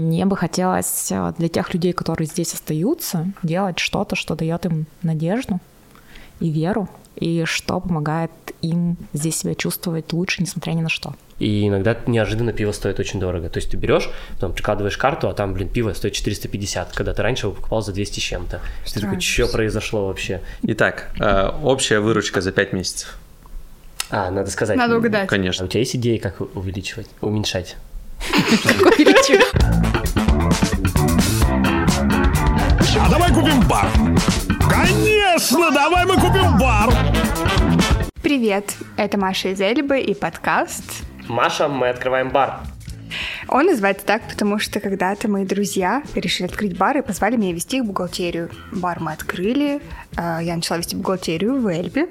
Мне бы хотелось э, для тех людей, которые здесь остаются, делать что-то, что дает им надежду и веру, и что помогает им здесь себя чувствовать лучше, несмотря ни на что. И иногда неожиданно пиво стоит очень дорого. То есть ты берешь, потом прикладываешь карту, а там, блин, пиво стоит 450, когда ты раньше его покупал за 200 с чем-то. Ты такой, что произошло вообще? Итак, э, общая выручка за 5 месяцев. А, надо сказать. Надо угадать. Конечно. А у тебя есть идеи, как увеличивать, уменьшать? А давай купим бар. Конечно, давай мы купим бар. Привет, это Маша из Эльбы и подкаст. Маша, мы открываем бар. Он называется так, потому что когда-то мои друзья решили открыть бар и позвали меня вести их бухгалтерию. Бар мы открыли, э, я начала вести бухгалтерию в Эльбе,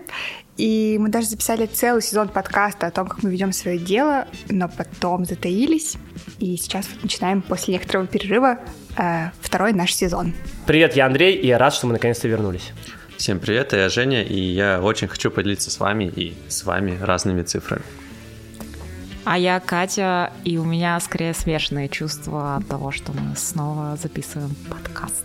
и мы даже записали целый сезон подкаста о том, как мы ведем свое дело, но потом затаились. И сейчас вот начинаем после некоторого перерыва э, второй наш сезон. Привет, я Андрей, и я рад, что мы наконец-то вернулись. Всем привет, я Женя, и я очень хочу поделиться с вами и с вами разными цифрами. А я Катя, и у меня скорее смешанные чувства от того, что мы снова записываем подкаст.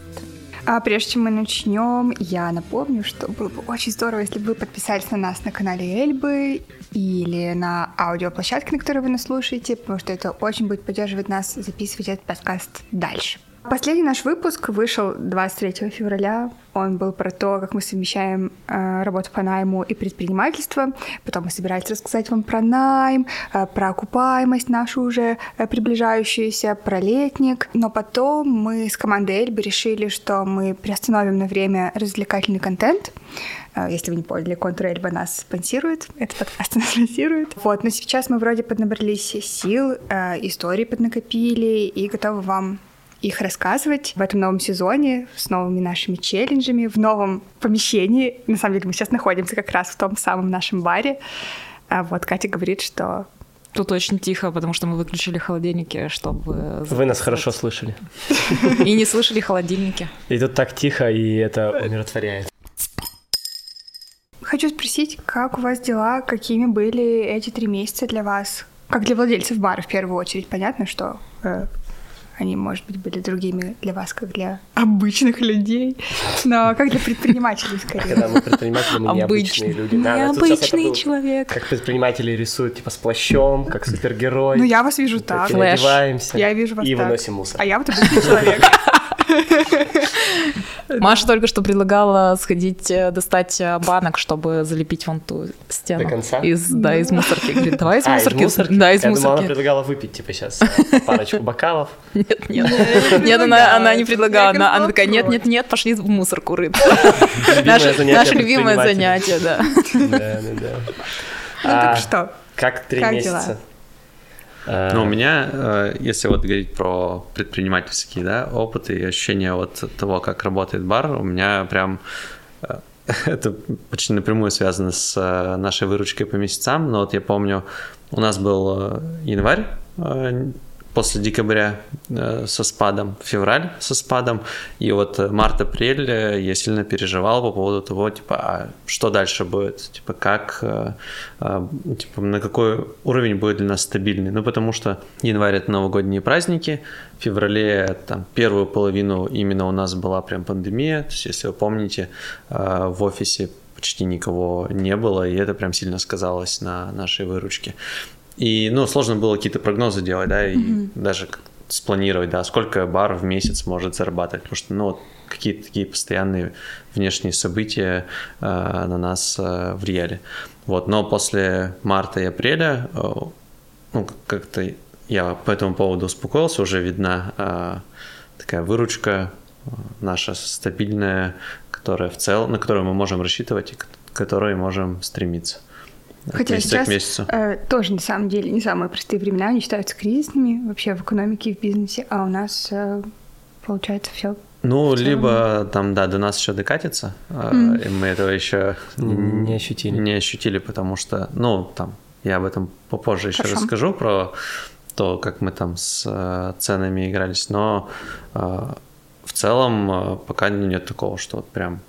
А прежде чем мы начнем, я напомню, что было бы очень здорово, если бы вы подписались на нас на канале Эльбы или на аудиоплощадке, на которой вы нас слушаете, потому что это очень будет поддерживать нас записывать этот подкаст дальше. Последний наш выпуск вышел 23 февраля. Он был про то, как мы совмещаем э, работу по найму и предпринимательство. Потом мы собирались рассказать вам про найм, э, про окупаемость нашу уже э, приближающуюся, про летник. Но потом мы с командой Эльбы решили, что мы приостановим на время развлекательный контент. Э, Если вы не поняли, контур Эльба нас спонсирует, этот подкаст нас спонсирует. Вот, но сейчас мы вроде поднабрались сил, э, истории поднакопили и готовы вам их рассказывать в этом новом сезоне с новыми нашими челленджами, в новом помещении. На самом деле мы сейчас находимся как раз в том самом нашем баре. А вот Катя говорит, что Тут очень тихо, потому что мы выключили холодильники, чтобы... Вы нас хорошо слышали. И не слышали холодильники. И тут так тихо, и это умиротворяет. хочу спросить, как у вас дела, какими были эти три месяца для вас? Как для владельцев бара в первую очередь. Понятно, что э, они, может быть, были другими для вас, как для обычных людей, но как для предпринимателей скорее. Когда мы предприниматели, мы необычные люди. Необычный человек. Как предприниматели рисуют, типа, с плащом, как супергерой. Ну, я вас вижу так. Такие Флэш. одеваемся Я вижу вас и так. выносим мусор. А я вот обычный человек. Маша только что предлагала сходить э, достать э, банок, чтобы залепить вон ту стену. До конца? Из, да, из мусорки. Говорит, давай из А, мусорки. Да, из Я думал, она мусорки. предлагала выпить, типа, сейчас парочку бокалов. Нет, нет. Нет, она, она не предлагала. Она, она такая, нет, нет, нет, пошли в мусорку рыть. Любимое Наше, любимое занятие, да. Да, да, да. Ну А, так что? Как три месяца? А, Ну, у меня, э, если вот говорить про предпринимательские да, опыты и ощущения от того, как работает бар, у меня прям э, это почти напрямую связано с э, нашей выручкой по месяцам. Но вот я помню, у нас был э, январь э, после декабря э, со спадом, февраль со спадом, и вот э, март-апрель э, я сильно переживал по поводу того, типа, а что дальше будет, типа, как, типа, на какой уровень будет для нас стабильный, ну, потому что январь это новогодние праздники, в феврале, там, первую половину именно у нас была прям пандемия, то есть, если вы помните, в офисе почти никого не было, и это прям сильно сказалось на нашей выручке. И, ну, сложно было какие-то прогнозы делать, да, и даже как- спланировать, да, сколько бар в месяц может зарабатывать, потому что, ну, какие-то такие постоянные внешние события э, на нас э, влияли. Вот, но после марта и апреля, э, ну, как-то я по этому поводу успокоился, уже видна э, такая выручка наша стабильная, которая в целом, на которую мы можем рассчитывать и к которой можем стремиться. От Хотя месяца сейчас к месяцу. э, тоже на самом деле не самые простые времена, они считаются кризисными вообще в экономике и в бизнесе, а у нас э, получается все. Ну, либо там, да, до нас еще докатится, Мгм. и мы этого еще Не ощутили. Не ощутили, потому что, ну, там, я об этом попозже еще Хорошо. расскажу про то, как мы там с э, ценами игрались, но э, в целом э, пока нет такого, что вот прям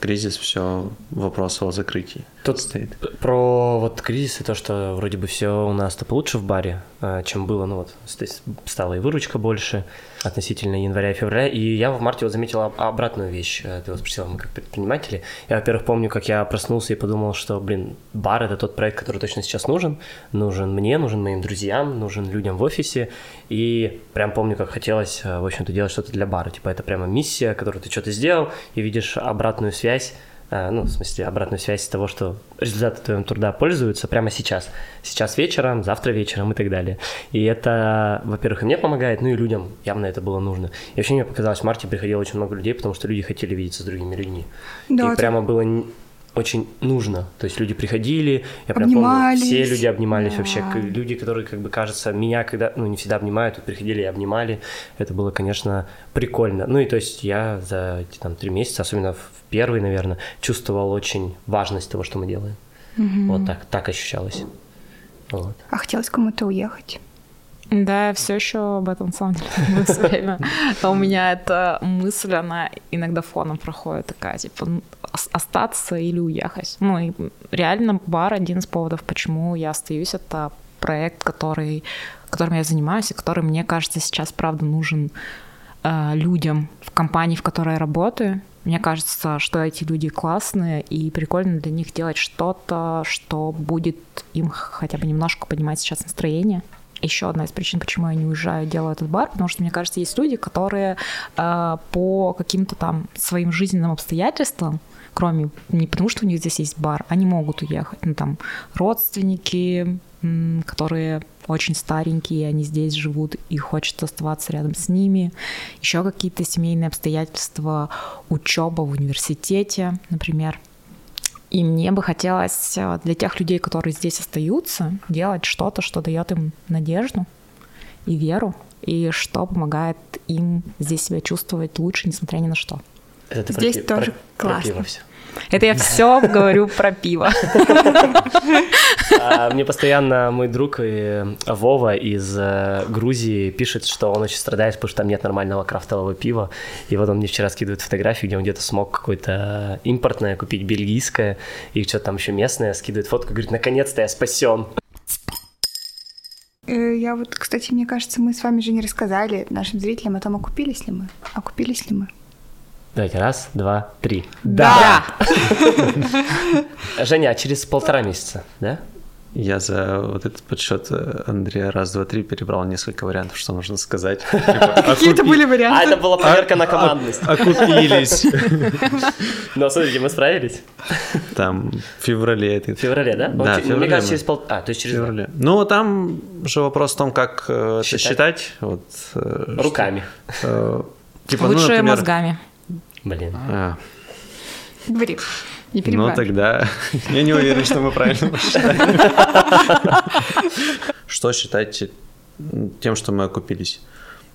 кризис, все вопрос о закрытии Тут стоит. Про вот кризис и то, что вроде бы все у нас-то получше в баре, а, чем было, ну вот, здесь стала и выручка больше относительно января и я в марте вот заметил об- обратную вещь, э, ты вот спросила, мы как предприниматели, я, во-первых, помню, как я проснулся и подумал, что, блин, бар — это тот проект, который точно сейчас нужен, нужен мне, нужен моим друзьям, нужен людям в офисе, и прям помню, как хотелось, э, в общем-то, делать что-то для бара, типа это прямо миссия, которую ты что-то сделал, и видишь обратную связь, ну, в смысле, обратную связь того, что результаты твоего труда пользуются прямо сейчас. Сейчас вечером, завтра вечером и так далее. И это, во-первых, и мне помогает, ну и людям явно это было нужно. И вообще мне показалось, в марте приходило очень много людей, потому что люди хотели видеться с другими людьми. Да, и это- прямо было очень нужно. То есть люди приходили, я прям помню, все люди обнимались Да. вообще. Люди, которые, как бы, кажется, меня когда, ну, не всегда обнимают, тут приходили и обнимали. Это было, конечно, прикольно. Ну и то есть я за эти там три месяца, особенно в первый, наверное, чувствовал очень важность того, что мы делаем. Вот так, так ощущалось. Вот. А хотелось кому-то уехать. Да, я все еще об этом, на самом деле, всё время. А у меня эта мысль, она иногда фоном проходит такая, типа, ну, ос- остаться или уехать. Ну, и реально бар один из поводов, почему я остаюсь, это проект, который, которым я занимаюсь, и который, мне кажется, сейчас, правда, нужен э, людям в компании, в которой я работаю. Мне кажется, что эти люди классные, и прикольно для них делать что-то, что будет им хотя бы немножко поднимать сейчас настроение. Еще одна из причин, почему я не уезжаю, делаю этот бар, потому что, мне кажется, есть люди, которые э, по каким-то там своим жизненным обстоятельствам, кроме не потому, что у них здесь есть бар, они могут уехать. Ну, там родственники, которые очень старенькие, они здесь живут, и хочется оставаться рядом с ними. Еще какие-то семейные обстоятельства, учеба в университете, например. И мне бы хотелось э, для тех людей, которые здесь остаются, делать что-то, что дает им надежду и веру, и что помогает им здесь себя чувствовать лучше, несмотря ни на что. Это ты Здесь про, тоже про- про классно. пиво всё. Это я все говорю про пиво. А, Мне постоянно мой друг э, Вова из э, Грузии пишет, что он очень страдает, потому что там нет нормального крафтового пива. И вот он мне вчера скидывает фотографии, где он где-то смог какое-то импортное купить, бельгийское, и что-то там еще местное, скидывает фотку, говорит, наконец-то я спасен. Э, Я вот, кстати, мне кажется, мы с вами же не рассказали нашим зрителям о том, окупились ли мы. Окупились ли мы? Давайте, раз, два, три. Да. Женя, а через полтора месяца, да? Я за вот этот подсчет э, Андрея раз, два, три перебрал несколько вариантов, что нужно сказать. Типа, Какие-то были А варианты? это была проверка на командность. Окупились. Но смотрите, мы справились. Там в феврале это. В феврале, да? Да, Мне кажется, через пол... А, то есть через феврале. Ну, там же вопрос в том, как э, это Считать. э, Руками. Типа, ну, Лучше например, мозгами. Блин. а, Говори. Не Ну, перебивай. тогда я не уверен, что мы правильно посчитали. Что считать тем, что мы окупились?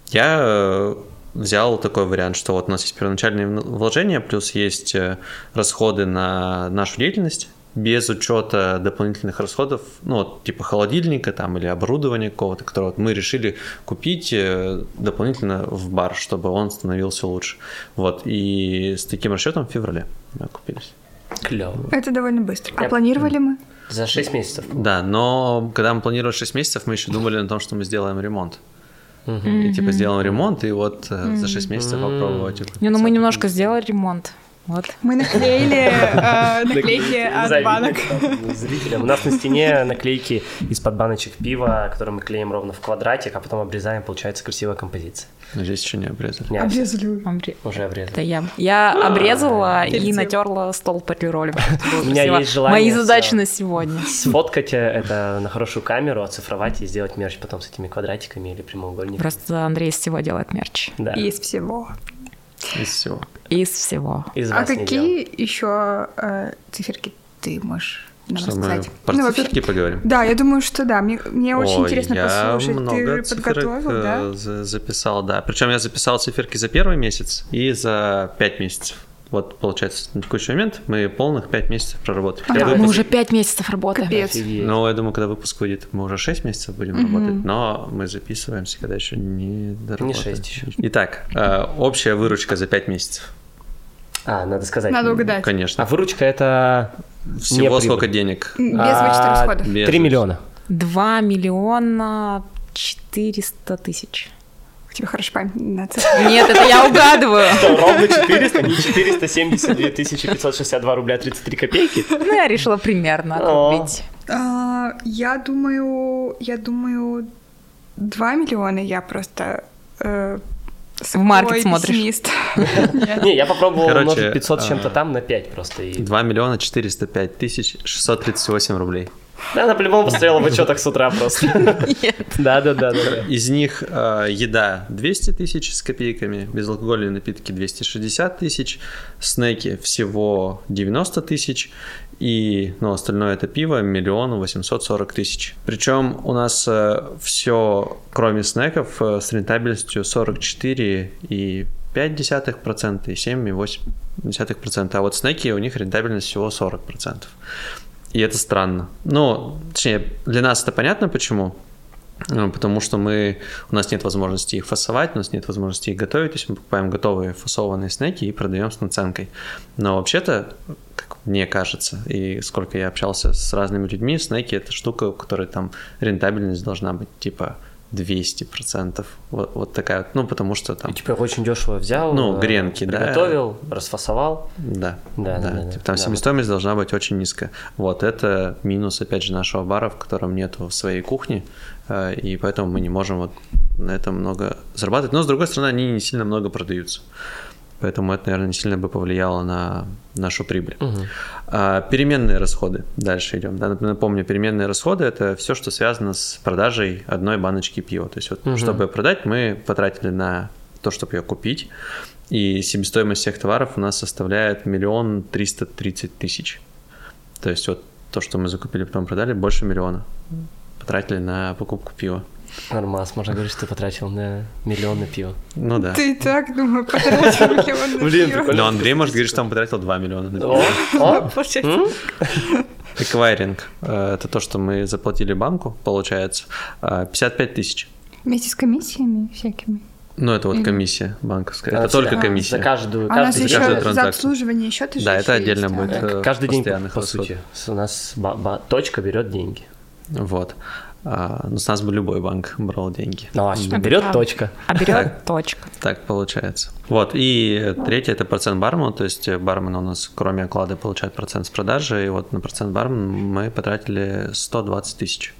Я э, взял такой вариант, что вот у нас есть первоначальные вложения, плюс есть э, расходы на нашу деятельность, без учета дополнительных расходов, ну, вот, типа холодильника там или оборудования какого-то, которое вот мы решили купить э, дополнительно в бар, чтобы он становился лучше. Вот, и с таким расчетом в феврале мы окупились. Клево. Это довольно быстро. А Я- планировали мы? За 6 месяцев. Да, но когда мы планировали 6 месяцев, мы еще думали о том, что мы сделаем ремонт. И типа сделаем ремонт, и вот э, за 6 месяцев попробовать. Не, ну мы немножко сделали ремонт. Вот. Мы наклеили э, наклейки от Завидно банок. зрителям. У нас на стене наклейки из-под баночек пива, которые мы клеим ровно в квадратик, а потом обрезаем, получается красивая композиция. Но здесь еще не обрезали. Не, Обрезали. Обре- Уже обрезали. Это я. Я обрезала и Перед натерла стол полиролем. У меня есть желание Мои задачи на сегодня. Сфоткать это на хорошую камеру, оцифровать и сделать мерч потом с этими квадратиками или прямоугольниками. Просто Андрей из всего делает мерч. Да. Из всего. Из всего. Из всего. Из А делал. какие еще э, циферки ты можешь нам Что мы про Ну, циферки поговорим? Да, я думаю, что да. Мне, мне очень Ой, интересно я послушать. много Ты же подготовил, э, да? за- записал, да. Причем я записал циферки за первый месяц и за 5 месяцев. Вот, получается, на текущий момент мы полных 5 месяцев проработали. Ага. Когда Мы выпуск- уже пять месяцев работаем. Капец. Офигеть. Ну, я думаю, когда выпуск выйдет, мы уже 6 месяцев будем работать, но мы записываемся, когда еще не доработаем. шесть еще. Итак, э, общая выручка за 5 месяцев. А, надо сказать. Надо угадать. Конечно. А выручка это... Всего не сколько денег? Без вычета расходов. Без 3 вычета. миллиона. 2 миллиона 400 тысяч. У тебя хорошая память на цифры. Нет, это я угадываю. Ровно 400, не 472 562 рубля 33 копейки. Ну, я решила примерно О. округлить. А, Я думаю, я думаю, 2 миллиона я просто э, В маркет свой смотришь. Не, я попробовал Короче, умножить 500 с чем-то а, там на 5 просто. И... 2 миллиона 405 тысяч 638 рублей. Да, она по-любому посмотрела в отчетах с утра просто. Да, да, да, да. Из них э, еда 200 тысяч с копейками, безалкогольные напитки 260 тысяч, снеки всего 90 тысяч, и ну, остальное это пиво миллион восемьсот сорок тысяч. Причем у нас все, кроме снеков, э, с рентабельностью 44 и 0,5% и 7,8%. А вот снеки, у них рентабельность всего 40%. И это странно. Ну, точнее, для нас это понятно почему. Ну, Потому что мы, у нас нет возможности их фасовать, у нас нет возможности их готовить, то есть мы покупаем готовые фасованные снеки и продаем с наценкой. Но вообще-то, как мне кажется, и сколько я общался с разными людьми, снеки это штука, у которой там рентабельность должна быть типа 200%. Вот, вот такая, вот. ну потому что там, И типа очень дешево взял. Ну, э, гренки, да. Приготовил, расфасовал. да, Да, да, да, типа, там да, себестоимость должна быть очень низкая. Вот это минус, опять же, нашего бара, в котором нету своей кухни, э, и поэтому мы не можем вот на этом много зарабатывать. Но, с другой стороны, они не сильно много продаются. Поэтому это, наверное, не сильно бы повлияло на нашу прибыль. А, переменные расходы. Дальше идем. Да, напомню, переменные расходы это все, что связано с продажей одной баночки пива. То есть, вот, Мгм. чтобы продать, мы потратили на то, чтобы ее купить. И себестоимость всех товаров у нас составляет миллион триста тридцать тысяч. То есть вот то, что мы закупили, потом продали, больше миллиона. Потратили на покупку пива. Нормас, можно говорить, что ты потратил на миллион на пиво. Ну да. Ты и так, думаю, потратил миллион на Блин, пиво. Но Андрей может говорить, что он потратил 2 миллиона. на пиво. Эквайринг э, – это то, что мы заплатили банку, получается, э, 55 тысяч. Вместе с комиссиями всякими. Ну, это вот комиссия банковская. А, Это только за- комиссия. За каждую, А у нас каждый за каждую еще за транзакцию. обслуживание счета же Да, это еще отдельно есть, будет. а. э, Каждый день, постоянных по расходов. сути. У нас ба- ба- точка берет деньги. Вот. А, ну, с нас бы любой банк брал деньги. Ну, а Это берет правда. точка. А берет точка. Так получается. Вот, и третье это процент бармена, то есть бармен у нас кроме оклада получает процент с продажи, и вот на процент бармена мы потратили 120 тысяч.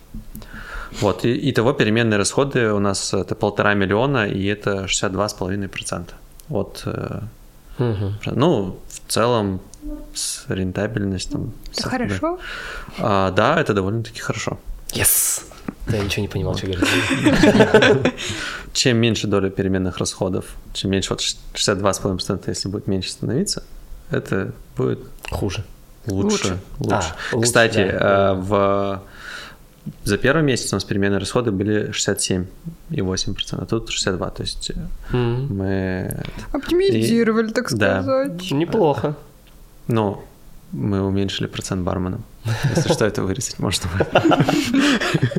Вот, и итого переменные расходы у нас это полтора миллиона, и это 62,5%. Вот, э, Мгм. ну, в целом с рентабельностью. Это хорошо. А, да, это довольно-таки хорошо. Yes! Да, я ничего не понимал, что говорить. Чем меньше доля переменных расходов, чем меньше, вот 62,5%, если будет меньше становиться, это будет Хуже. лучше. Лучше. А, лучше, Кстати, да. э, в... за первый месяц у нас переменные расходы были 67,8%, а тут 62%. То есть М. мы... Оптимизировали, так Да. сказать. Неплохо. Ну, мы уменьшили процент барменам. Если что, это вырезать можно.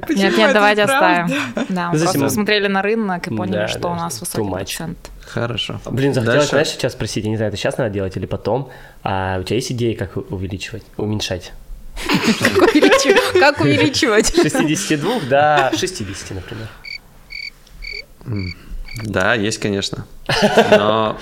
Нет, нет, давайте оставим. Да, мы просто посмотрели на рынок и поняли, Да, что да, у нас высокий процент. Хорошо. Блин, захотелось, знаешь, сейчас спросить, я не знаю, это сейчас надо делать или потом, а у тебя есть идеи, как увеличивать, уменьшать? Как увеличивать? Как увеличивать? С 62 до 60, например. Да, есть, конечно. Но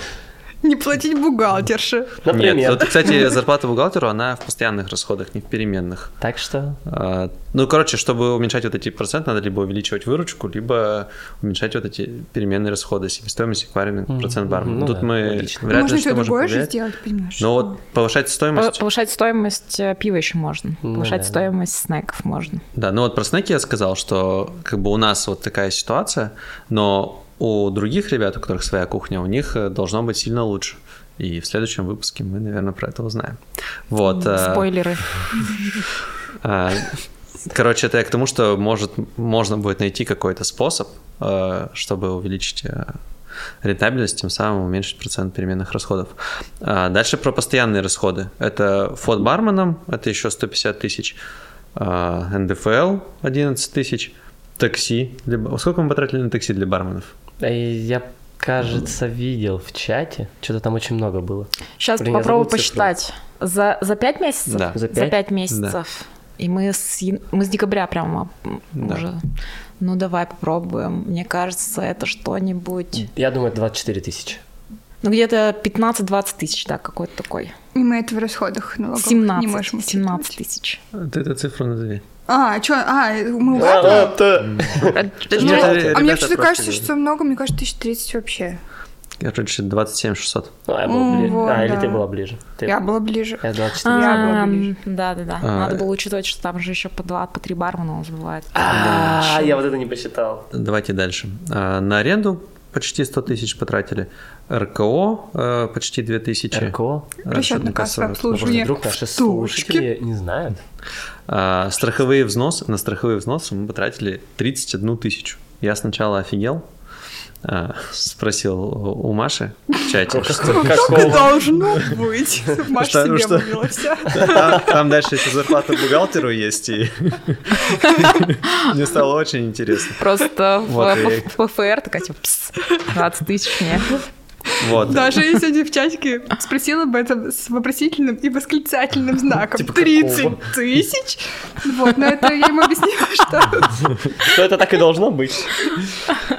Не платить бухгалтерше. Например. Нет, вот, кстати, зарплата бухгалтеру, она в постоянных расходах, не в переменных. Так что... А, Ну, короче, чтобы уменьшать вот эти проценты, надо либо увеличивать выручку, либо уменьшать вот эти переменные расходы, себестоимость, аквариуминг, Мгм, процент бармена. ну Тут да, мы логично. вряд Можно ли то что можем другое же повлиять. сделать, понимаешь? Но вот повышать стоимость... Повышать стоимость э, пива еще можно. Ну Повышать стоимость снеков можно. Да, ну вот про снеки я сказал, что как бы у нас вот такая ситуация, но у других ребят, у которых своя кухня, у них э, должно быть сильно лучше. И в следующем выпуске мы, наверное, про это узнаем. Вот. э, Спойлеры. А, Короче, это я к тому, что может, можно будет найти какой-то способ, э, чтобы увеличить э, рентабельность, тем самым уменьшить процент переменных расходов. Дальше про постоянные расходы. Это фот барменом, это еще 150 тысяч, НДФЛ 11 тысяч, такси. для Сколько мы потратили на такси для барменов? Я кажется, видел в чате. Что-то там очень много было. Сейчас Блин, попробую посчитать. За, за 5 месяцев? Да. За За пять? 5 месяцев. И мы с, мы с декабря прямо Да. уже. Ну, давай попробуем. Мне кажется, это что-нибудь... Я думаю, 24 тысячи. Ну, где-то 15-20 тысяч, да, какой-то такой. И мы это в расходах налоговых 17, не можем 17 учитывать. тысяч. Ты эту цифру назови. А, что? А, мы угадываем? Ну, Ну, а мне что-то кажется, говорят. что много, мне кажется, 1030 вообще. Короче, 27 600. Ну, я был ближе. вот, а, или да. ты была ближе? Ты- Я была ближе. Я 24. Я была А, ближе. Да, да, да. А, Надо было учитывать, что там же еще по два, по три бармена у нас бывает. А, я вот это не посчитал. Давайте дальше. А, На аренду почти 100 тысяч потратили. РКО э, почти 2000. РКО? Расчетно-кассовое Расчетно-кассовое. Может, обслуживание. вдруг наши слушатели не знают? А, страховые взносы. На страховые взносы мы потратили 31 тысячу. Я сначала офигел. а, Спросил у Маши в чате, Какого? Должно быть. Маша Что- себе что? там, там дальше еще зарплата бухгалтеру есть, и мне стало очень интересно. Просто в, ПФР такая, типа, пс, 20 тысяч мне. Вот. Даже в чатике спросила об этом с вопросительным и восклицательным знаком. Типа 30 какого? тысяч? Вот, но это я ему объяснила, что... Что это так и должно быть?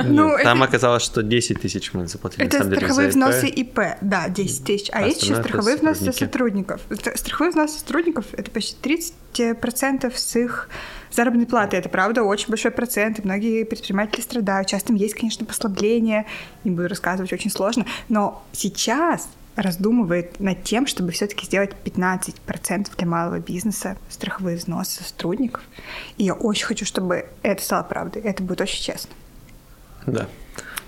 Ну, там это- оказалось, что 10 тысяч мы заплатили. Это самом деле, страховые взносы ИП, да, 10 тысяч. А А есть еще это страховые взносы сотрудников. Стра- Страховые взносы сотрудников – это почти 30% с их заработной платы. Это, правда, очень большой процент, и многие предприниматели страдают. Часто им есть, конечно, послабления, не буду рассказывать, очень сложно. Но сейчас раздумывает над тем, чтобы все-таки сделать 15% для малого бизнеса страховые взносы сотрудников. И я очень хочу, чтобы это стало правдой. Это будет очень честно. Да,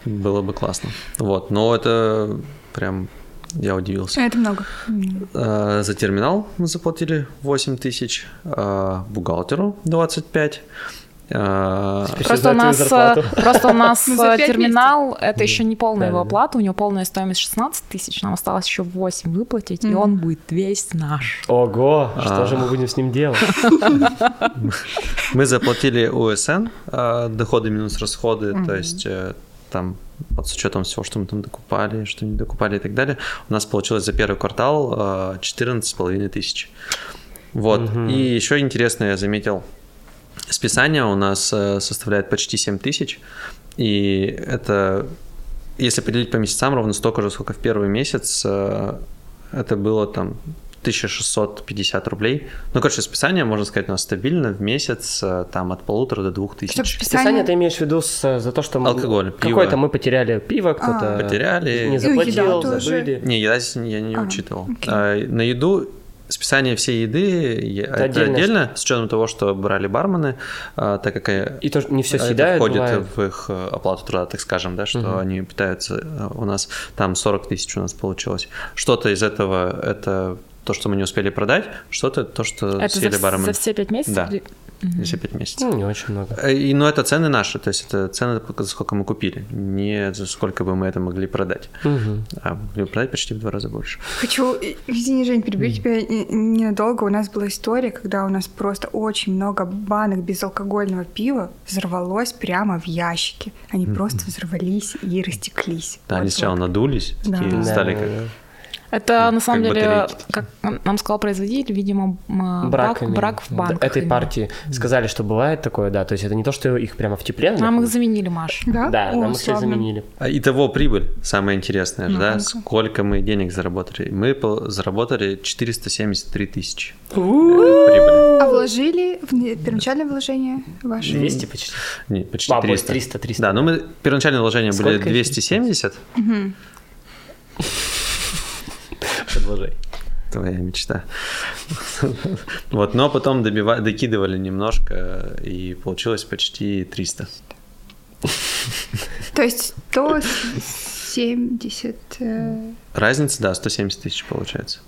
было бы классно. Вот, но это прям я удивился. Это много. А, За терминал мы заплатили 8 тысяч, а, бухгалтеру 25. а, Теперь Просто у нас, э, просто у нас э, терминал, это еще не полная Да, его да, да. оплата, у него полная стоимость 16 тысяч, нам осталось еще 8 выплатить, и он будет весь наш. Ого, что А. же мы будем с ним делать? Мы заплатили УСН, а, доходы минус расходы, то есть э, там вот с учетом всего, что мы там докупали, что не докупали и так далее, у нас получилось за первый квартал а, 14,5 тысяч. Вот. И еще интересно, я заметил, списание у нас э, составляет почти 7 тысяч, и это, если поделить по месяцам, ровно столько же, сколько в первый месяц, э, это было там 1650 рублей. Ну, короче, списание, можно сказать, у нас стабильно в месяц э, там от полутора до двух тысяч. Списание ты имеешь в виду с- за то, что мы- Алкоголь, пиво. Какое-то мы потеряли пиво, кто-то Потеряли. не заплатил, забыли. Не, еда здесь я не А, учитывал. окей. А, на еду списание всей еды это отдельно. отдельно, с учетом того, что брали бармены, а, так как э, И тоже не все съедают, входит бывает. в их э, оплату труда, так скажем, да, что Мгм. они питаются э, у нас, там 40 тысяч у нас получилось. Что-то из этого это то, что мы не успели продать, что-то то, что Это за, съели вс- бармены. за все 5 месяцев? Да. или- За 5 месяцев. Ну, не очень много. Э, И, но это цены наши, то есть это цены, за сколько мы купили, не за сколько бы мы это могли продать. Мгм. А могли бы продать почти в два раза больше. Хочу, и- извини, Жень, перебью тебя не- ненадолго. У нас была история, когда у нас просто очень много банок безалкогольного пива взорвалось прямо в ящике. Они просто взорвались и растеклись. Да, они Вот сначала вот. надулись, Да. такие Да, стали Да, как... Это на самом как деле, батарейки. как нам сказал производитель, видимо, м, Брак, брак, брак в банках. Этой именно. партии сказали, что бывает такое, да. То есть это не то, что их прямо в тепле. Нам их заменили, Маш. Да? Да, О, нам их все заменили. А Итого прибыль, самое интересное, Ну, да, сколько мы денег заработали. Мы заработали 473 тысячи прибыли. А вложили в первоначальное вложение ваше? 200 почти. Не, почти А, 300. 300, 300. Да, ну мы первоначальное вложение были Сколько их? 270, Продолжай. твоя мечта. Вот, но потом добива- докидывали немножко, и получилось почти 300. То есть 170... э, Разница, да, 170 тысяч получается.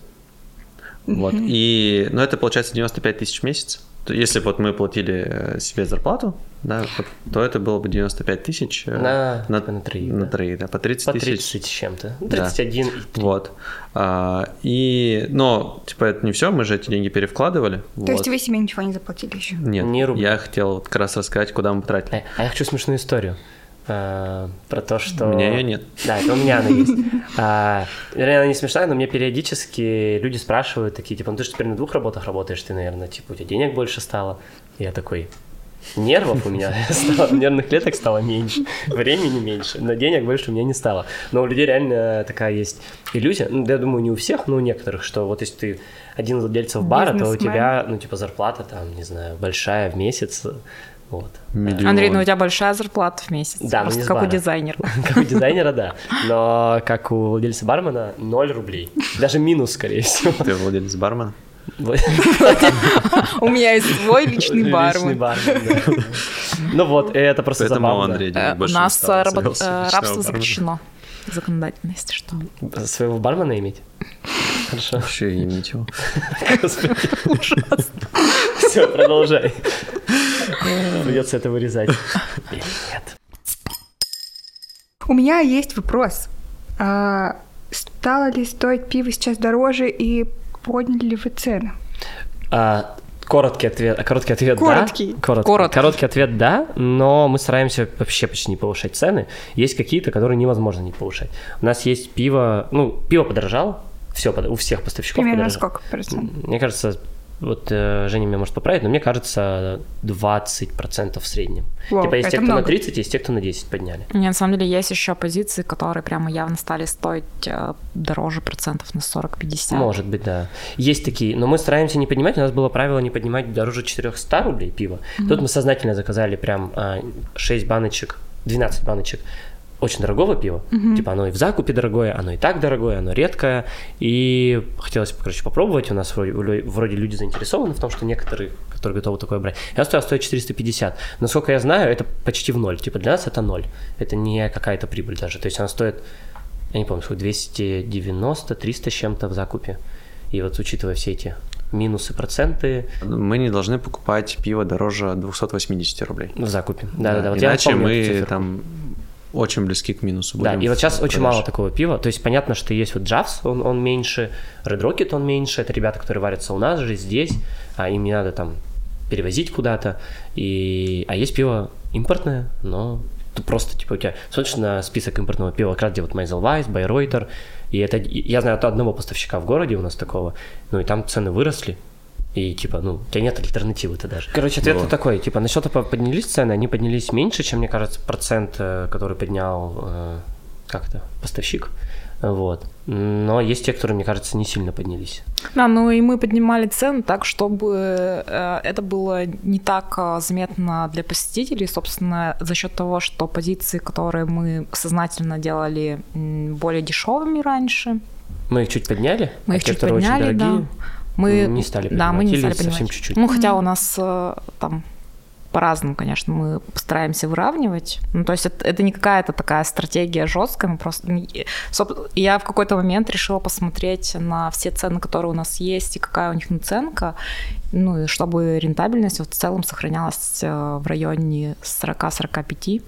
Вот. И, ну, это получается 95 тысяч в месяц. То Если бы вот мы платили э, себе зарплату, да, вот, то это было бы 95 тысяч э, На- на, на троих, на да. троих, да, по 30 По тысяч. 30 с чем-то. Ну, Да. 31 и 3. Вот. А, и, но, типа, это не все, мы же эти деньги перевкладывали. То вот. есть вы себе ничего не заплатили еще? Нет, рубля. я хотел вот как раз рассказать, куда мы потратили. А, а я хочу смешную историю. э, про то, что... У меня ее нет. Да, это у меня она есть. А, вернее, она не смешная, но мне периодически люди спрашивают такие, типа, ну ты же теперь на двух работах работаешь, ты, наверное, типа, у тебя денег больше стало. И я такой, нервов у меня стало, нервных клеток стало меньше, времени меньше, но денег больше у меня не стало. Но у людей реально такая есть иллюзия, ну, я думаю, не у всех, но у некоторых, что вот если ты один из владельцев бара, то у тебя, ну, типа, зарплата там, не знаю, большая в месяц, вот. Миллион. Андрей, ну у тебя большая зарплата в месяц. Да, но просто не с как у бара. дизайнера. Как у дизайнера, да. Но как у владельца бармена 0 рублей. Даже минус, скорее всего. Ты владелец бармена? У меня есть свой личный Личный бармен. Ну вот, это просто забавно. Э, У не нас э, э, рабство запрещено законодательно, если что. Своего бармена иметь? Хорошо. Вообще и ничего. Господи, Все, продолжай. Придется это вырезать. Или нет. У меня есть вопрос. А, стало ли стоить пиво сейчас дороже и подняли ли вы цены? А, Короткий ответ, короткий ответ Короткий. да. Короткий. Короткий. Короткий ответ да, но мы стараемся вообще почти не повышать цены. Есть какие-то, которые невозможно не повышать. У нас есть пиво, ну, пиво подорожало, все, у всех поставщиков Примерно подорожало. сколько процентов? Мне кажется, вот э, Женя меня может поправить, но мне кажется 20% в среднем. Вау, типа есть те, кто на много. 30, есть те, кто на 10 подняли. Не, на самом деле есть еще позиции, которые прямо явно стали стоить э, дороже процентов на 40-50. Может быть, да. Есть такие, но мы стараемся не поднимать. У нас было правило не поднимать дороже 400 рублей пива. Тут мы сознательно заказали прям а, 6 баночек, 12 баночек очень дорогого пива. Типа оно и в закупе дорогое, оно и так дорогое, оно редкое. И хотелось, короче, попробовать. У нас вроде, вроде люди заинтересованы в том, что некоторые, которые готовы такое брать. И оно стоит, стоит 450. Насколько я знаю, это почти в ноль. Типа для нас это ноль. Это не какая-то прибыль даже. То есть она стоит, я не помню, сколько, 290, 300 с чем-то в закупе. И вот учитывая все эти минусы, проценты Мы не должны покупать пиво дороже 280 рублей. в закупе. Да-да-да. Вот я Иначе помню мы эту цифру. там очень близки к минусу Да, будем. и вот сейчас в очень мало такого пива. То есть понятно, что есть вот Джавс, он, он меньше, Red Rocket он меньше, это ребята, которые варятся у нас же здесь, а им не надо там перевозить куда-то. И... А есть пиво импортное, но ты просто, типа, у тебя смотришь на список импортного пива, как раз где вот Майзелвайс, Байройтер, и это, я знаю от одного поставщика в городе у нас такого, ну и там цены выросли, и типа, ну, у тебя нет альтернативы-то даже. Короче, ответ Вот. такой, типа, на счета поднялись цены, они поднялись меньше, чем, мне кажется, процент, э, который поднял, э, как это, поставщик. Вот. Но есть те, которые, мне кажется, не сильно поднялись. Да, ну и мы поднимали цены так, чтобы э, это было не так заметно для посетителей, собственно, за счет того, что позиции, которые мы сознательно делали более дешевыми раньше, Мы их чуть подняли, мы а их те, чуть которые очень подняли, да. Мы не стали Да, мы не стали совсем поднимать. чуть-чуть. Ну, хотя у нас э, там по-разному, конечно, мы стараемся выравнивать. Ну, то есть это, это не какая-то такая стратегия жесткая, мы просто... соб- Я в какой-то момент решила посмотреть на все цены, которые у нас есть, и какая у них наценка, ну, и чтобы рентабельность вот в целом сохранялась э, в районе 40-45.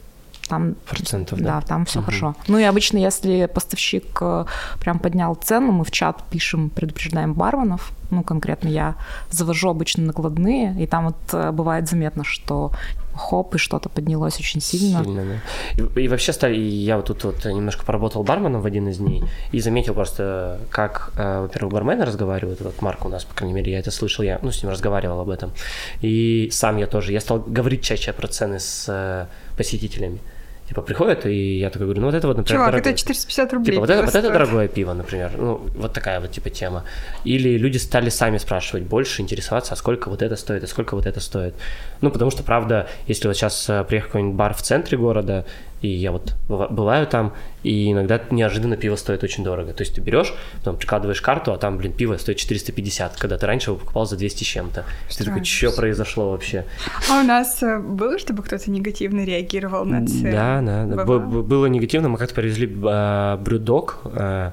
Там, Процентов, да, да? там все Мгм. хорошо. Ну и обычно, если поставщик э, прям поднял цену, мы в чат пишем, предупреждаем барменов. Ну, конкретно я завожу обычно накладные, и там вот э, бывает заметно, что хоп, и что-то поднялось очень сильно. Сильно, да. И, и вообще стали, я вот тут вот немножко поработал барменом в один из дней и заметил просто, как, э, во-первых, бармены разговаривают, вот Марк у нас, по крайней мере, я это слышал, я, ну, с ним разговаривал об этом, и сам я тоже, я стал говорить чаще про цены с посетителями. Типа приходят, и я такой говорю, ну вот это вот, например, Чувак, дорогое. это 450 рублей. Типа, вот это, вот это дорогое пиво, например. Ну, вот такая вот типа тема. Или люди стали сами спрашивать больше, интересоваться, а сколько вот это стоит, а сколько вот это стоит. Ну, потому что, правда, если вот сейчас э, приехал какой-нибудь бар в центре города, и я вот быва- бываю там, и иногда неожиданно пиво стоит очень дорого. То есть ты берешь, потом прикладываешь карту, а там, блин, пиво стоит 450, когда ты раньше его покупал за 200 с чем-то. Ты такой, что произошло вообще? А у нас э, было, чтобы кто-то негативно реагировал на цены? Да, да, было негативно. Мы как-то привезли а, брюдок, а,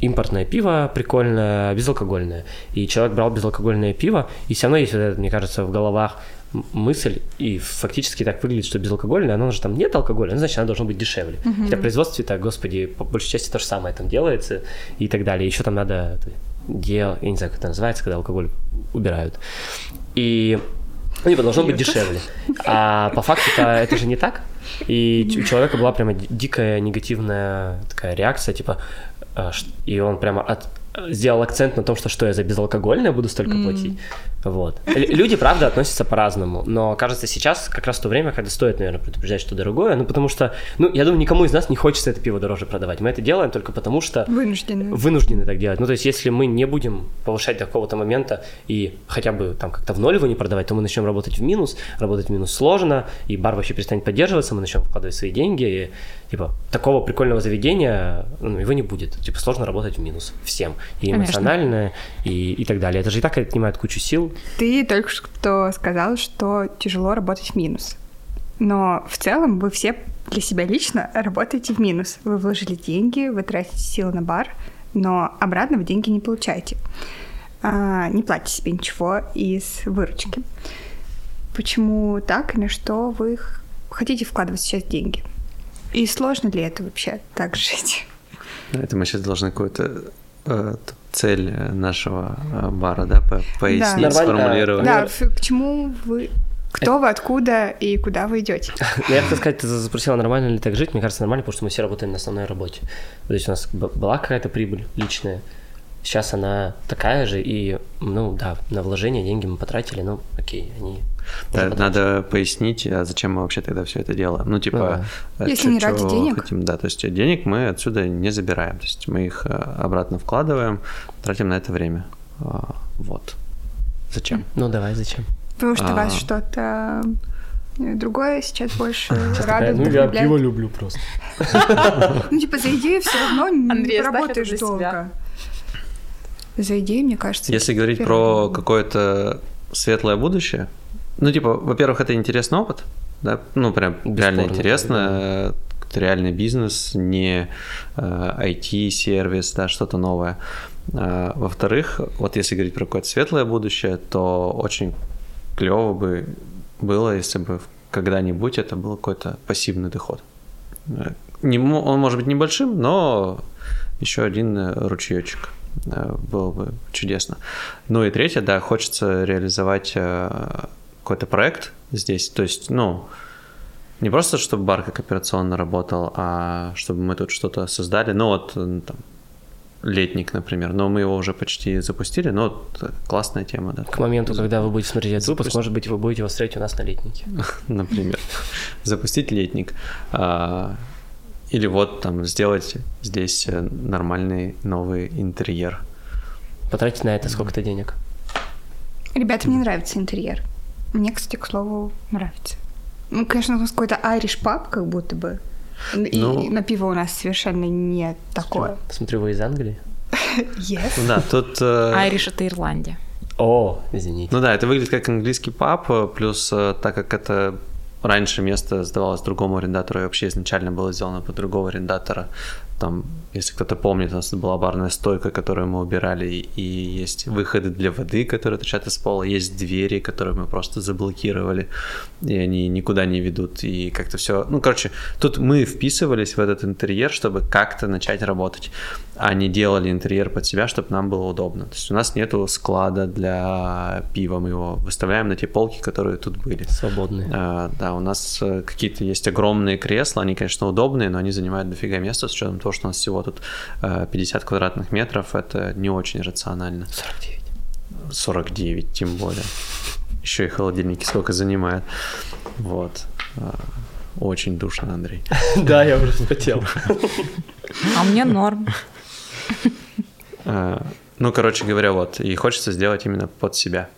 импортное пиво прикольное, безалкогольное. И человек брал безалкогольное пиво, и все равно есть, вот это, мне кажется, в головах мысль, и фактически так выглядит, что безалкогольное, оно же там нет алкоголя, ну, значит, оно должно быть дешевле. Хотя в производстве так, господи, по большей части то же самое там делается и так далее. Еще там надо дел, я не знаю, как это называется, когда алкоголь убирают. И ну, типа, должно быть дешевле. А по факту-то это же не так. И у человека была прямо ди- дикая негативная такая реакция, типа, а, и он прямо от- сделал акцент на том, что что я за безалкогольное буду столько платить. Вот. Люди, правда, относятся по-разному, но кажется, сейчас как раз то время, когда стоит, наверное, предупреждать, что дорогое, ну потому что, ну, я думаю, никому из нас не хочется это пиво дороже продавать. Мы это делаем только потому, что Вынуждены. вынуждены так делать. Ну, то есть, если мы не будем повышать до какого-то момента и хотя бы там как-то в ноль его не продавать, то мы начнем работать в минус, работать в минус сложно, и бар вообще перестанет поддерживаться, мы начнем вкладывать свои деньги, и, типа, такого прикольного заведения, ну, его не будет. Типа, сложно работать в минус всем. И Конечно. эмоционально, и, и так далее. Это же и так отнимает кучу сил. Ты только что сказал, что тяжело работать в минус. Но в целом вы все для себя лично работаете в минус. Вы вложили деньги, вы тратите силы на бар, но обратно вы деньги не получаете. А, не платите себе ничего из выручки. Почему так и на что вы хотите вкладывать сейчас деньги? И сложно ли это вообще так жить? Это мы сейчас должны какую-то э, цель э, нашего э, бара, да, по- пояснить, Нормально. сформулировать. Да, к чему вы... Кто вы, откуда и куда вы идете? Я хотел сказать, ты запросила, нормально ли так жить. Мне кажется, нормально, потому что мы все работаем на основной работе. То есть у нас была какая-то прибыль личная, сейчас она такая же, и, ну, да, на вложения деньги мы потратили, ну, окей, они... Да, надо пояснить, а зачем мы вообще тогда все это делаем. Ну, типа, э, Если не ради денег. Хотим, да, то есть денег мы отсюда не забираем. То есть мы их э, обратно вкладываем, тратим на это время. А, Вот. Зачем? Ну, давай, зачем? Потому что вас А. что-то э, другое сейчас больше Сейчас такая, радует, ну, я пиво люблю просто. Ну, типа, за идею все равно не работаешь долго. За идею, мне кажется. Если говорить про какое-то светлое будущее, ну, типа, во-первых, это интересный опыт, да, ну, прям реально Бесспорно, интересно, э, какой-то реальный бизнес, не э, IT-сервис, да, что-то новое. А, Во-вторых, вот если говорить про какое-то светлое будущее, то очень клево бы было, если бы когда-нибудь это был какой-то пассивный доход. Э, Не, он может быть небольшим, но еще один э, ручеечек э, было бы чудесно. Ну и третье, да, хочется реализовать э, какой-то проект здесь, то есть, ну, не просто, чтобы бар как операционно работал, а чтобы мы тут что-то создали. Ну вот, э, там, летник, например, но мы его уже почти запустили, но вот э, классная тема, да. К моменту, когда вы будете смотреть этот выпуск, Запусти. может быть, вы будете его встретить у нас на летнике. например, запустить летник. Или вот там сделать здесь э, нормальный новый интерьер. Потратить на это сколько-то денег. Ребята, мне нравится интерьер. Мне, кстати, к слову, нравится. Ну, конечно, у нас какой-то Irish паб, как будто бы. И Ну. на пиво у нас совершенно не такое. Смотрю, вы из Англии. Yes. Ну да, тут... э, Айриш — это Ирландия. О, извините. Ну да, это выглядит как английский паб, э, плюс так как это раньше место сдавалось другому арендатору и вообще изначально было сделано под другого арендатора, там, если кто-то помнит, у нас была барная стойка, которую мы убирали, и- есть выходы для воды, которые торчат из пола, есть двери, которые мы просто заблокировали, и они никуда не ведут, и как-то все... Ну, короче, тут мы вписывались в этот интерьер, чтобы как-то начать работать, не делали интерьер под себя, чтобы нам было удобно. То есть у нас нету склада для пива, мы его выставляем на те полки, которые тут были. Свободные. А, да, у нас э, какие-то есть огромные кресла, они, конечно, удобные, но они занимают дофига места, с учетом того, что у нас всего тут э, 50 квадратных метров, это не очень рационально. 49. 49, тем более. Еще и холодильники сколько занимают. Вот. А, Очень душно, Андрей. Да, я уже вспотел. А мне норм. А, Ну, короче говоря, вот. И хочется сделать именно под себя.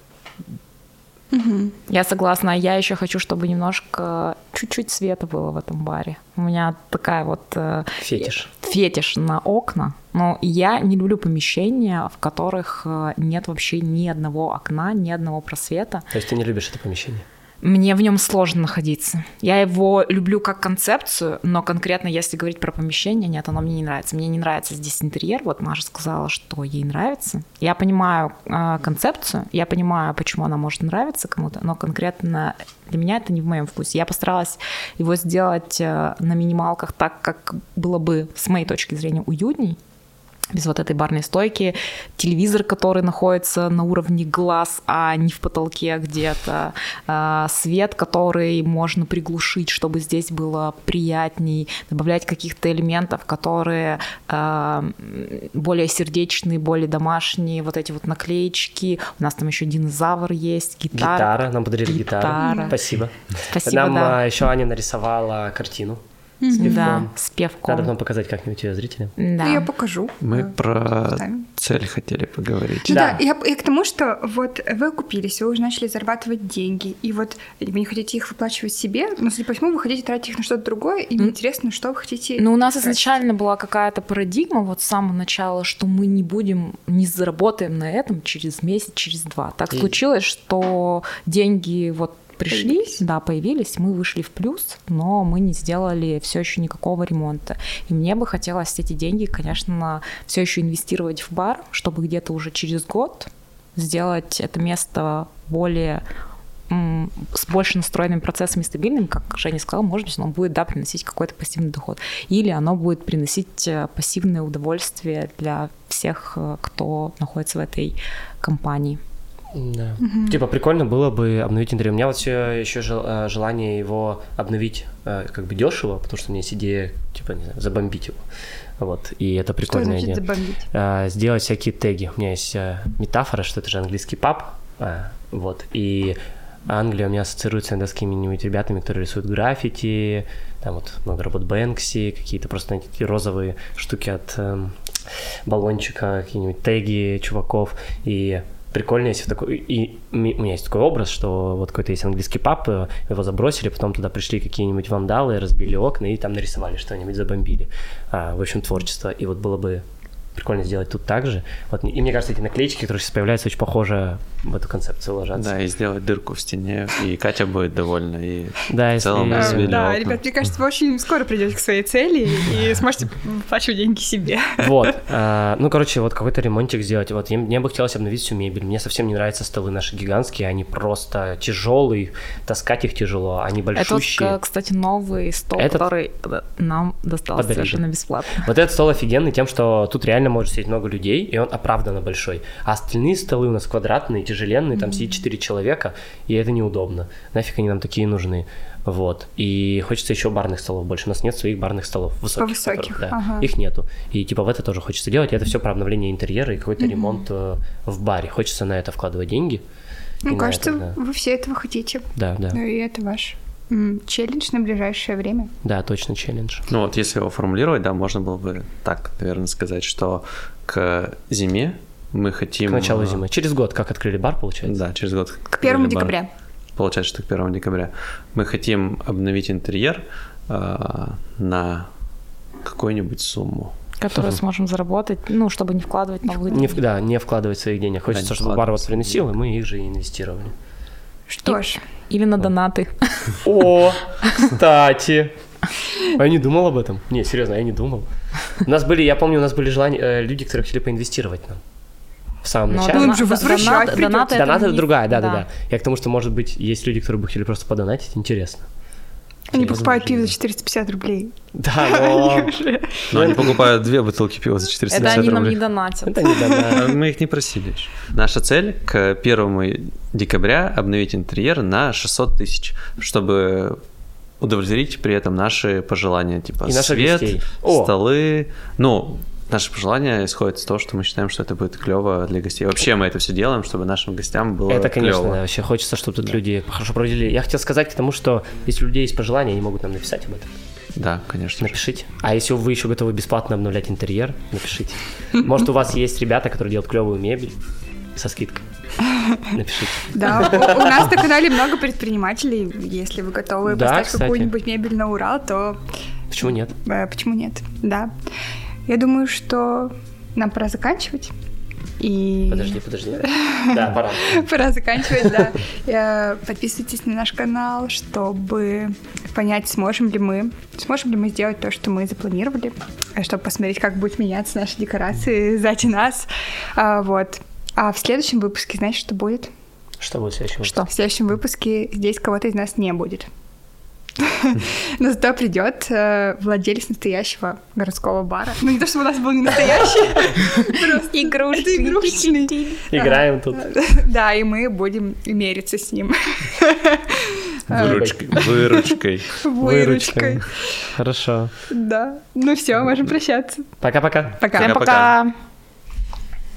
Я согласна. Я еще хочу, чтобы немножко, чуть-чуть света было в этом баре. У меня такая вот э, Фетиш. фетиш на окна. Но я не люблю помещения, в которых э, нет вообще ни одного окна, ни одного просвета. То есть ты не любишь это помещение? Мне в нем сложно находиться. Я его люблю как концепцию, но конкретно если говорить про помещение, нет, оно мне не нравится. Мне не нравится здесь интерьер. Вот Маша сказала, что ей нравится. Я понимаю э, концепцию, я понимаю, почему она может нравиться кому-то, но конкретно для меня это не в моем вкусе. Я постаралась его сделать э, на минималках так, как было бы с моей точки зрения уютней. Без вот этой барной стойки, телевизор, который находится на уровне глаз, а не в потолке где-то, а, свет, который можно приглушить, чтобы здесь было приятней, добавлять каких-то элементов, которые а, более сердечные, более домашние, вот эти вот наклеечки. У нас там еще динозавр есть, гитара. Гитара, нам подарили гитару. Гитара. Спасибо. Спасибо, Нам да. а, еще Аня нарисовала картину. С Да, пивком. с певком. Надо потом показать как-нибудь ее зрителям. Да. Ну, я покажу. Мы Э, про поставим. цель хотели поговорить. Ну да, Да. я, я к тому, что вот вы окупились, вы уже начали зарабатывать деньги, и вот вы не хотите их выплачивать себе, но, судя по всему, вы хотите тратить их на что-то другое, и мне интересно, что вы хотите... Ну, у нас тратить. изначально была какая-то парадигма вот с самого начала, что мы не будем, не заработаем на этом через месяц, через два. Так И- случилось, что деньги вот пришли, Появились. да, появились, мы вышли в плюс, но мы не сделали все еще никакого ремонта. И мне бы хотелось эти деньги, конечно, все еще инвестировать в бар, чтобы где-то уже через год сделать это место более с больше настроенными процессами стабильным, как Женя сказала, может быть, оно будет, да, приносить какой-то пассивный доход. Или оно будет приносить э, пассивное удовольствие для всех, э, кто находится в этой компании. Да. Типа прикольно было бы обновить интерьер. У меня вот все еще желание его обновить э, как бы дешево, потому что у меня есть идея, типа, не знаю, забомбить его. Вот, и это Что прикольная значит идея. забомбить? А, сделать всякие теги. У меня есть метафора, что это же английский паб, а, вот, и Англия у меня ассоциируется иногда с какими-нибудь ребятами, которые рисуют граффити, там вот много работ Бэнкси, какие-то просто знаете, такие розовые штуки от эм, баллончика, какие-нибудь теги чуваков, и прикольно, если такой... И у меня есть такой образ, что вот какой-то есть английский паб, э, его забросили, потом туда пришли какие-нибудь вандалы, разбили окна и там нарисовали что-нибудь, забомбили. А, в общем, творчество. И вот было бы прикольно сделать тут так же. Вот, и мне кажется, эти наклеечки, которые сейчас появляются, очень похоже в эту концепцию ложатся. Да, и сделать дырку в стене, и Катя будет довольна, и Да, в если- целом Э, разбили да, окна. ребят, мне кажется, вы очень скоро придете к своей цели и сможете выплачивать деньги себе. Вот. а, ну, короче, вот какой-то ремонтик сделать. Вот мне бы хотелось обновить всю мебель. Мне совсем не нравятся столы наши гигантские. Они просто тяжелые. Таскать их тяжело. Они Это большущие. э, кстати, новый стол, Этот- который нам достался совершенно бесплатно. Вот этот стол офигенный тем, что тут реально может сидеть много людей, и он оправданно большой. А остальные столы у нас квадратные, тяжеленные, там сидит 4 человека, и это неудобно. Нафиг они нам такие нужны. Вот. И хочется еще барных столов больше. У нас нет своих барных столов высоких. Высоких, которых, да. ага. Их нету. И типа в это тоже хочется делать. И это все про обновление интерьера и какой-то ремонт э, в баре. Хочется на это вкладывать деньги. Ну, кажется, это, да. вы все этого хотите. Да, да. Ну и это ваш челлендж на ближайшее время. Да, точно челлендж. Ну вот, если его формулировать, да, можно было бы так, наверное, сказать, что к зиме мы хотим... К началу э, зимы. Через год, как открыли бар, получается? Да, через год. К первому декабря. Получается, что к 1 декабря. Мы хотим обновить интерьер э, на какую-нибудь сумму. Которую сможем заработать, ну, чтобы не вкладывать новые Не, в- да, не вкладывать своих денег. Хочется, не чтобы бар вкладывать приносил, и мы их же и инвестировали. Что ж, Или на донаты. О, кстати. А я не думал об этом. Не, серьезно, я не думал. У нас были, я помню, у нас были желания, э, люди, которые хотели поинвестировать нам. В самом Но начале. дона- дона- же возвращать донат- донаты Донат это не- другая, да, да, да. Я к тому, что, может быть, есть люди, которые бы хотели просто подонатить, интересно. Они покупают пиво за 450 рублей. Да, но... Но они покупают две бутылки пива за Это 450 они нам не рублей. донатят. Это не донат. А Мы их не просили еще. Наша цель к 1 декабря обновить интерьер на 600 тысяч, чтобы удовлетворить при этом наши пожелания, типа И свет, столы. Ну, наши пожелания исходят из того, что мы считаем, что это будет клево для гостей. Вообще мы это все делаем, чтобы нашим гостям было Это, конечно, клево. да, вообще хочется, чтобы тут люди хорошо проводили. Я хотел сказать к тому, что если у людей есть пожелания, они могут нам написать об этом. Да, конечно. же. Напишите. А если вы еще готовы бесплатно обновлять интерьер, напишите. Может, у вас есть ребята, которые делают клевую мебель со скидкой. Напишите. Да, у у нас на канале много предпринимателей. Если вы готовы Да, поставить кстати. какую-нибудь мебель на Урал, то Почему нет? э, почему нет? Да. Я думаю, что нам пора заканчивать. И... Подожди, подожди. Да, пора. Пора заканчивать, да. Э, Подписывайтесь на наш канал, чтобы понять, сможем ли мы, сможем ли мы сделать то, что мы запланировали, э, чтобы посмотреть, как будут меняться наши декорации сзади нас. А, Вот. А в следующем выпуске, знаете, что будет? Что будет в следующем? Что? В следующем выпуске здесь кого-то из нас не будет. Но зато придет э, владелец настоящего городского бара. Ну, не то, чтобы у нас был не настоящий, просто игрушечный. Играем тут. Да, и мы будем мериться с ним. Выручкой. Выручкой. Выручкой. Хорошо. Да. Ну все, можем прощаться. Пока-пока. Пока-пока. пока.